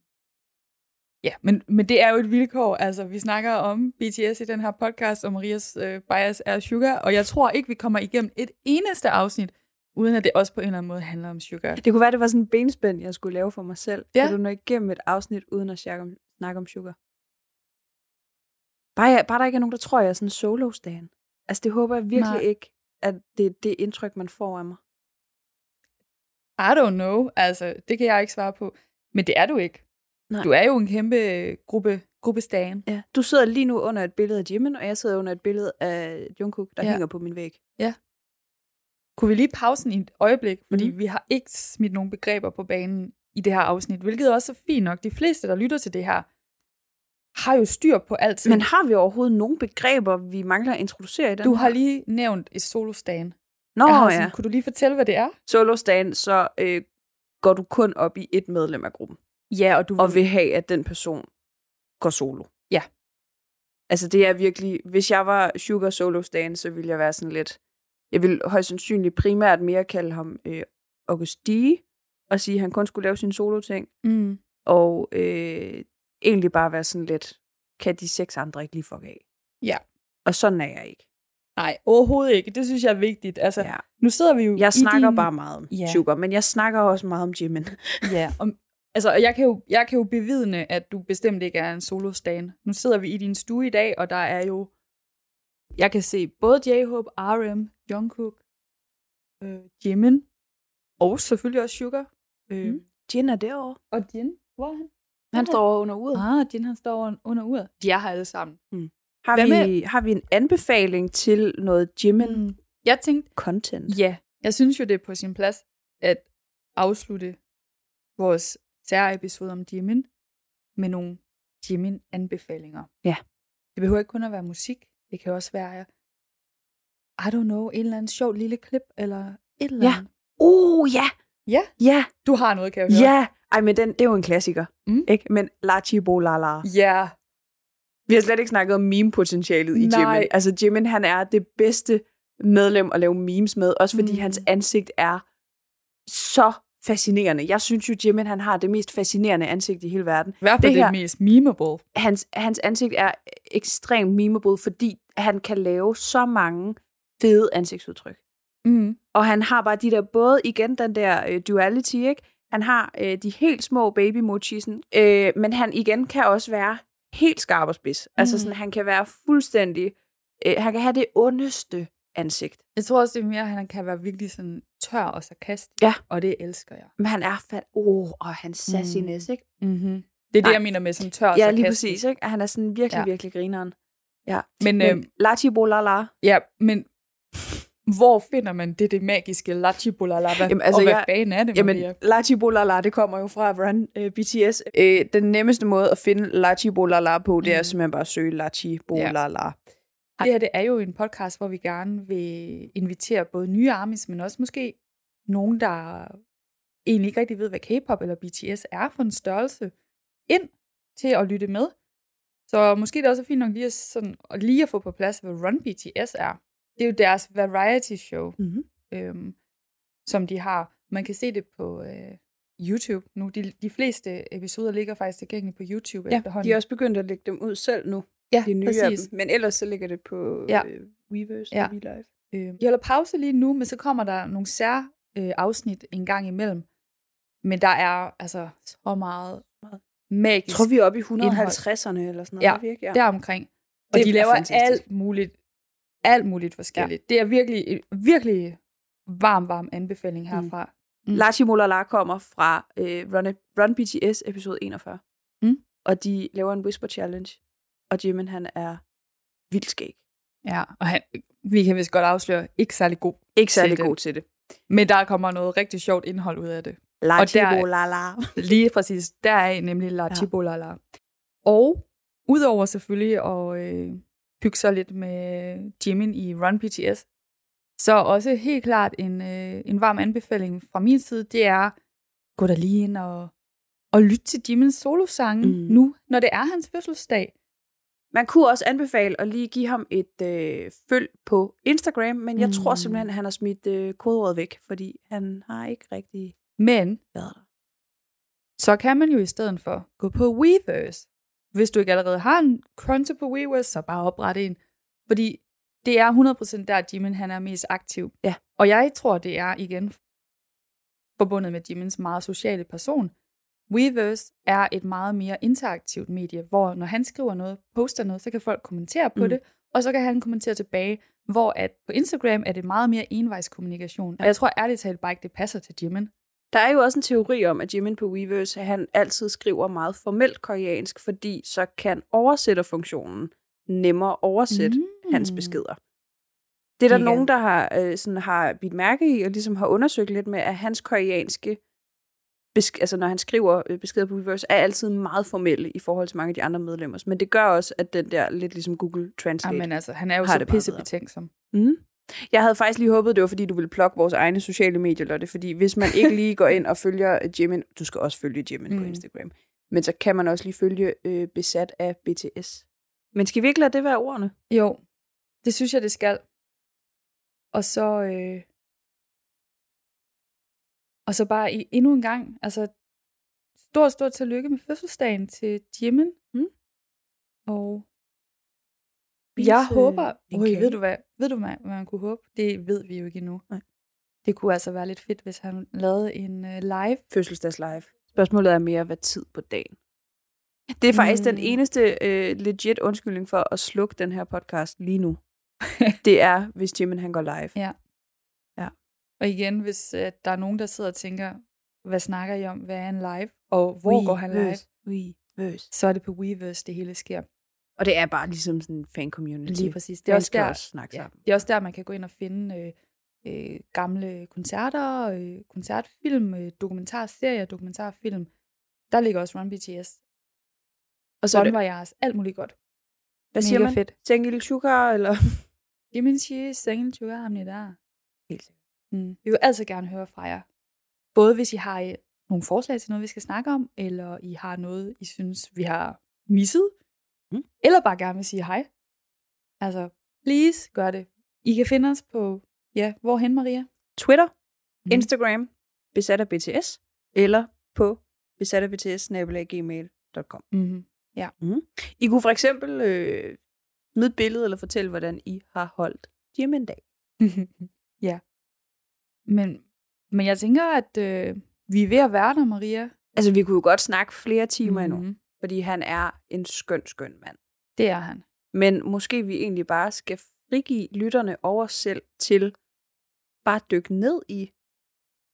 Speaker 1: Ja, men, men det er jo et vilkår. Altså, vi snakker om BTS i den her podcast, og Marias øh, bias er sugar, og jeg tror ikke, vi kommer igennem et eneste afsnit, uden at det også på en eller anden måde handler om sugar.
Speaker 2: Det kunne være, det var sådan en benspænd, jeg skulle lave for mig selv.
Speaker 1: Ja.
Speaker 2: Kan du nå igennem et afsnit, uden at snakke om, snakke om sugar? Bare, jeg, bare der ikke er nogen, der tror, jeg er sådan en solo-stan. Altså, det håber jeg virkelig.
Speaker 1: Nej.
Speaker 2: ikke, at det er det indtryk, man får af mig.
Speaker 1: I don't know, altså, det kan jeg ikke svare på. Men det er du ikke.
Speaker 2: Nej.
Speaker 1: Du er jo en kæmpe gruppe, gruppe stan.
Speaker 2: Ja. Du sidder lige nu under et billede af Jimin, og jeg sidder under et billede af Jungkook, der
Speaker 1: Ja.
Speaker 2: ja. hænger på min væg.
Speaker 1: Kunne vi lige pausen i et øjeblik, fordi
Speaker 2: Mhm.
Speaker 1: vi har ikke smidt nogle begreber på banen i det her afsnit, hvilket også er fint nok. De fleste, der lytter til det her, har jo styr på alting.
Speaker 2: Men har vi overhovedet nogle begreber, vi mangler at introducere i den
Speaker 1: du
Speaker 2: her?
Speaker 1: har lige nævnt et solostan.
Speaker 2: Nå
Speaker 1: har
Speaker 2: ja.
Speaker 1: Kunne du lige fortælle, hvad det er?
Speaker 2: Solo-stan, så øh, går du kun op i et medlem af gruppen.
Speaker 1: Ja, og du
Speaker 2: og vil have, at den person går solo.
Speaker 1: Ja.
Speaker 2: Altså det er virkelig, hvis jeg var Sugar Solo Stan, så ville jeg være sådan lidt, jeg vil højst sandsynligt primært mere kalde ham øh, Augusti, og sige, at han kun skulle lave sin solo-ting,
Speaker 1: Mm.
Speaker 2: og øh, egentlig bare være sådan lidt, kan de seks andre ikke lige fuck af?
Speaker 1: Ja.
Speaker 2: Og sådan er jeg ikke.
Speaker 1: Nej, overhovedet ikke. Det synes jeg er vigtigt. Altså,
Speaker 2: Ja.
Speaker 1: nu sidder vi jo i
Speaker 2: Jeg snakker
Speaker 1: din...
Speaker 2: bare meget om
Speaker 1: Ja.
Speaker 2: Sugar, men jeg snakker også meget om Jimin.
Speaker 1: Ja, om, altså, jeg kan, jo, jeg kan jo bevidne, at du bestemt ikke er en solostan. Nu sidder vi i din stue i dag, og der er jo... Jeg kan se både J-Hope, RM, Jungkook, øh, Jimin, og selvfølgelig også Sugar. Øh,
Speaker 2: Mm. Jin er derovre.
Speaker 1: Og Jin, hvor er han?
Speaker 2: Han står under uret.
Speaker 1: Ah, Jin han står under- under uret. De er her alle sammen.
Speaker 2: Har
Speaker 1: Hvad
Speaker 2: vi, har vi en anbefaling til noget Jimin
Speaker 1: Mm. Jeg tænkte,
Speaker 2: content?
Speaker 1: Ja, jeg synes jo, det er på sin plads at afslutte vores særepisode om Jimin med nogle Jimin-anbefalinger.
Speaker 2: Ja.
Speaker 1: Det behøver ikke kun at være musik. Det kan også være, I don't know, en eller anden sjov lille klip, eller et eller
Speaker 2: Ja.
Speaker 1: andet.
Speaker 2: Uh, ja!
Speaker 1: Ja,
Speaker 2: Ja,
Speaker 1: du har noget, kan jeg høre.
Speaker 2: ja! Ej, men den, det er jo en klassiker,
Speaker 1: Mm.
Speaker 2: ikke? Men Lachi Bolala.
Speaker 1: Ja.
Speaker 2: Vi har slet ikke snakket om meme-potentialet i
Speaker 1: Nej.
Speaker 2: Jimin. Altså, Jimin, han er det bedste medlem at lave memes med, også fordi
Speaker 1: mm.
Speaker 2: hans ansigt er så fascinerende. Jeg synes jo, Jimin, han har det mest fascinerende ansigt i hele verden.
Speaker 1: I hvert fald
Speaker 2: Det her-
Speaker 1: mest memeable.
Speaker 2: Hans, hans ansigt er ekstremt memeable, fordi han kan lave så mange fede ansigtsudtryk.
Speaker 1: Mm.
Speaker 2: Og han har bare de der, både igen den der øh, duality, ikke? Han har øh, de helt små baby emojisen, øh, men han igen kan også være helt skarp og spids. Mm. Altså sådan, han kan være fuldstændig, øh, han kan have det ondeste ansigt.
Speaker 1: Jeg tror også, det er mere, at han kan være virkelig sådan tør og sarkastisk.
Speaker 2: Ja.
Speaker 1: Og det elsker jeg.
Speaker 2: Men han er fat, oh, og hans sassiness, ikke?
Speaker 1: Mm-hmm. Det er
Speaker 2: Nej.
Speaker 1: det, jeg mener med sådan tør og
Speaker 2: Ja, lige
Speaker 1: sarkastisk.
Speaker 2: præcis, ikke? At Han er sådan virkelig,
Speaker 1: Ja.
Speaker 2: ja. virkelig grineren. Ja.
Speaker 1: Men,
Speaker 2: Men
Speaker 1: øh,
Speaker 2: Lachi Bolala,
Speaker 1: ja, men hvor finder man det, det magiske lachi bolala? Hvad,
Speaker 2: Jamen, altså,
Speaker 1: og hvad
Speaker 2: jeg-
Speaker 1: fanden er det,
Speaker 2: Jamen,
Speaker 1: Maria?
Speaker 2: Lachi Bolala, det kommer jo fra Run uh, BTS. Øh, den nemmeste måde at finde Lachi Bolala på, det er
Speaker 1: Mhm.
Speaker 2: simpelthen bare at søge Lachi Bolala.
Speaker 1: Det her det er jo en podcast, hvor vi gerne vil invitere både nye armies, men også måske nogen, der egentlig ikke rigtig ved, hvad K-pop eller BTS er for en størrelse, ind til at lytte med. Så måske det er også fint nok lige at, sådan, at lige at få på plads, hvad Run BTS er. Det er jo deres variety show,
Speaker 2: Mm-hmm.
Speaker 1: øhm, som de har. Man kan se det på øh, YouTube nu. De, de fleste episoder ligger faktisk tilgængelige på YouTube
Speaker 2: Ja,
Speaker 1: efterhånden.
Speaker 2: de er også begyndt at lægge dem ud selv nu,
Speaker 1: ja,
Speaker 2: de nye af
Speaker 1: præcis.
Speaker 2: dem. Men ellers så ligger det på
Speaker 1: Ja.
Speaker 2: øh, Weverse
Speaker 1: Ja.
Speaker 2: og VLive.
Speaker 1: Øh, de holder pause lige nu, men så kommer der nogle sær øh, afsnit en gang imellem. Men der er altså så meget
Speaker 2: Meget.
Speaker 1: magisk
Speaker 2: Jeg tror, vi er oppe i 150'erne eller sådan noget.
Speaker 1: Ja,
Speaker 2: vi ikke? ja.
Speaker 1: deromkring. Og
Speaker 2: Det
Speaker 1: de
Speaker 2: er
Speaker 1: laver
Speaker 2: fantastisk.
Speaker 1: alt muligt, alt muligt forskelligt. Ja. Det er virkelig, virkelig varm, varm anbefaling herfra. Mm.
Speaker 2: Lachi Molala kommer fra øh, Run, Run BTS episode 41.
Speaker 1: Mm.
Speaker 2: Og de laver en Whisper Challenge. Og Jimin, han er vildt skæg.
Speaker 1: Ja, og han, vi kan vist godt afsløre, ikke særlig god.
Speaker 2: Ikke særlig
Speaker 1: det.
Speaker 2: god til det.
Speaker 1: Men der kommer noget rigtig sjovt indhold ud af det.
Speaker 2: Lachi
Speaker 1: der-
Speaker 2: Molala.
Speaker 1: Lige præcis, der er nemlig La
Speaker 2: Ja.
Speaker 1: Chibolala. Og udover selvfølgelig at øh, hygge sig lidt med Jimin i Run BTS, så også helt klart en, øh, en varm anbefaling fra min side, det er, gå der lige ind og, og lytte til Jimins solosange
Speaker 2: mm.
Speaker 1: nu, når det er hans fødselsdag.
Speaker 2: Man kunne også anbefale at lige give ham et øh, følg på Instagram, men jeg
Speaker 1: Mm.
Speaker 2: tror simpelthen, at han har smidt øh, kodeordet væk, fordi han har ikke rigtig
Speaker 1: Men
Speaker 2: været der.
Speaker 1: så kan man jo i stedet for gå på Weverse. Hvis du ikke allerede har en konto på Weverse, så bare opret en. Fordi det er 100% der, Jimin han er mest aktiv.
Speaker 2: Ja.
Speaker 1: Og jeg tror, det er igen forbundet med Jimins meget sociale person. Weverse er et meget mere interaktivt medie, hvor når han skriver noget, poster noget, så kan folk kommentere på
Speaker 2: Mm.
Speaker 1: det, og så kan han kommentere tilbage, hvor at på Instagram er det meget mere envejskommunikation. Og jeg tror ærligt talt bare ikke, det passer til Jimin.
Speaker 2: Der er jo også en teori om, at Jimin på Weverse, han altid skriver meget formelt koreansk, fordi så kan oversætterfunktionen nemmere oversætte mm. hans beskeder. Det er der
Speaker 1: Igen.
Speaker 2: nogen, der har, øh, sådan, har bidt mærke i, og ligesom har undersøgt lidt med, at hans koreanske, besk- altså når han skriver øh, beskeder på Weverse, er altid meget formelle i forhold til mange af de andre medlemmer. Men det gør også, at den der lidt ligesom Google Translate.
Speaker 1: Jamen altså, han er jo
Speaker 2: Har
Speaker 1: så
Speaker 2: det bare
Speaker 1: pisse
Speaker 2: bedre.
Speaker 1: betænksom.
Speaker 2: Mm. Jeg havde faktisk lige håbet, det var fordi, du ville plukke vores egne sociale medier, Lotte. Fordi hvis man ikke lige går ind og følger Jimin, du skal også følge Jimin mm. på. Instagram, men så kan man også lige følge øh, besat af BTS. Men skal vi ikke lade det være ordene?
Speaker 1: Jo, det synes jeg, det skal. Og så, øh, og så bare i, endnu en gang, altså stort, stort tillykke med fødselsdagen til Jimin.
Speaker 2: Mm.
Speaker 1: Og
Speaker 2: Spis,
Speaker 1: jeg håber, øj, ved du hvad, ved du hvad, hvad man kunne håbe? Det ved vi jo ikke endnu.
Speaker 2: Nej.
Speaker 1: Det kunne altså være lidt fedt, hvis han lavede en uh, live.
Speaker 2: Fødselsdags live. Spørgsmålet er mere, hvad tid på dagen? Det er faktisk mm. den eneste øh, legit undskyldning for at slukke den her podcast lige nu. det er, hvis Jimin han går live.
Speaker 1: Ja. Og igen, hvis uh, der er nogen, der sidder og tænker, hvad snakker I om? Hvad er en live? Og hvor går han live?
Speaker 2: Weverse.
Speaker 1: Så er det på Weverse, det hele sker.
Speaker 2: Og det er bare ligesom sådan en fan-community.
Speaker 1: Lige præcis. Det er også der,
Speaker 2: også snakke
Speaker 1: ja,
Speaker 2: sammen.
Speaker 1: det er også der, man kan gå ind og finde øh, øh, gamle koncerter, øh, koncertfilm, øh, dokumentarserier, dokumentarfilm. Der ligger også Run BTS.
Speaker 2: Og så
Speaker 1: Bon
Speaker 2: det
Speaker 1: Voyage, alt muligt godt.
Speaker 2: Hvad siger
Speaker 1: Mega
Speaker 2: man?
Speaker 1: fedt.
Speaker 2: Sengil sugar, eller?
Speaker 1: Jimin siger, sengen tuger ham der.
Speaker 2: Helt sikkert.
Speaker 1: Mm. Vi vil altid gerne høre fra jer. Både hvis I har øh, nogle forslag til noget, vi skal snakke om, eller I har noget, I synes, vi har misset,
Speaker 2: Mm.
Speaker 1: eller bare gerne vil sige hej. Altså, please gør det. I kan finde os på, ja, hvorhen, Maria?
Speaker 2: Twitter,
Speaker 1: Mhm.
Speaker 2: Instagram, besat af BTS, eller på besat af BTS, gmail.com.
Speaker 1: Mm-hmm.
Speaker 2: I kunne for eksempel øh, smide et billede, eller fortælle, hvordan I har holdt Jimin dag.
Speaker 1: ja. Men, men jeg tænker, at øh, vi er ved at være der, Maria.
Speaker 2: Altså, vi kunne jo godt snakke flere timer mm-hmm. endnu,
Speaker 1: Mhm.
Speaker 2: fordi han er en skøn, skøn mand.
Speaker 1: Det er han.
Speaker 2: Men måske vi egentlig bare skal frigive lytterne over selv til bare dykke ned i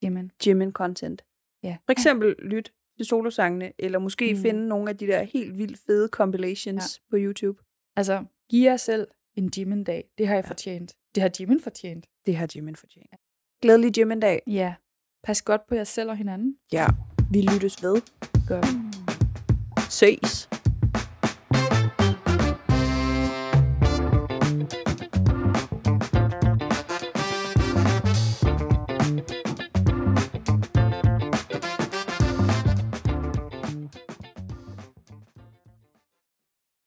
Speaker 1: Jamen,
Speaker 2: Jimin-content.
Speaker 1: ja.
Speaker 2: For eksempel lyt til solosangene, eller måske Mm. finde nogle af de der helt vildt fede compilations ja. på YouTube.
Speaker 1: Altså, giv jer selv en Jimin-dag. Det har I
Speaker 2: Ja.
Speaker 1: fortjent. Det har Jimin fortjent.
Speaker 2: Det har Jimin fortjent. Glædelig Jimin-dag.
Speaker 1: Ja. Pas godt på jer selv og hinanden.
Speaker 2: Ja, vi lyttes ved.
Speaker 1: Gør vi.
Speaker 2: Ses.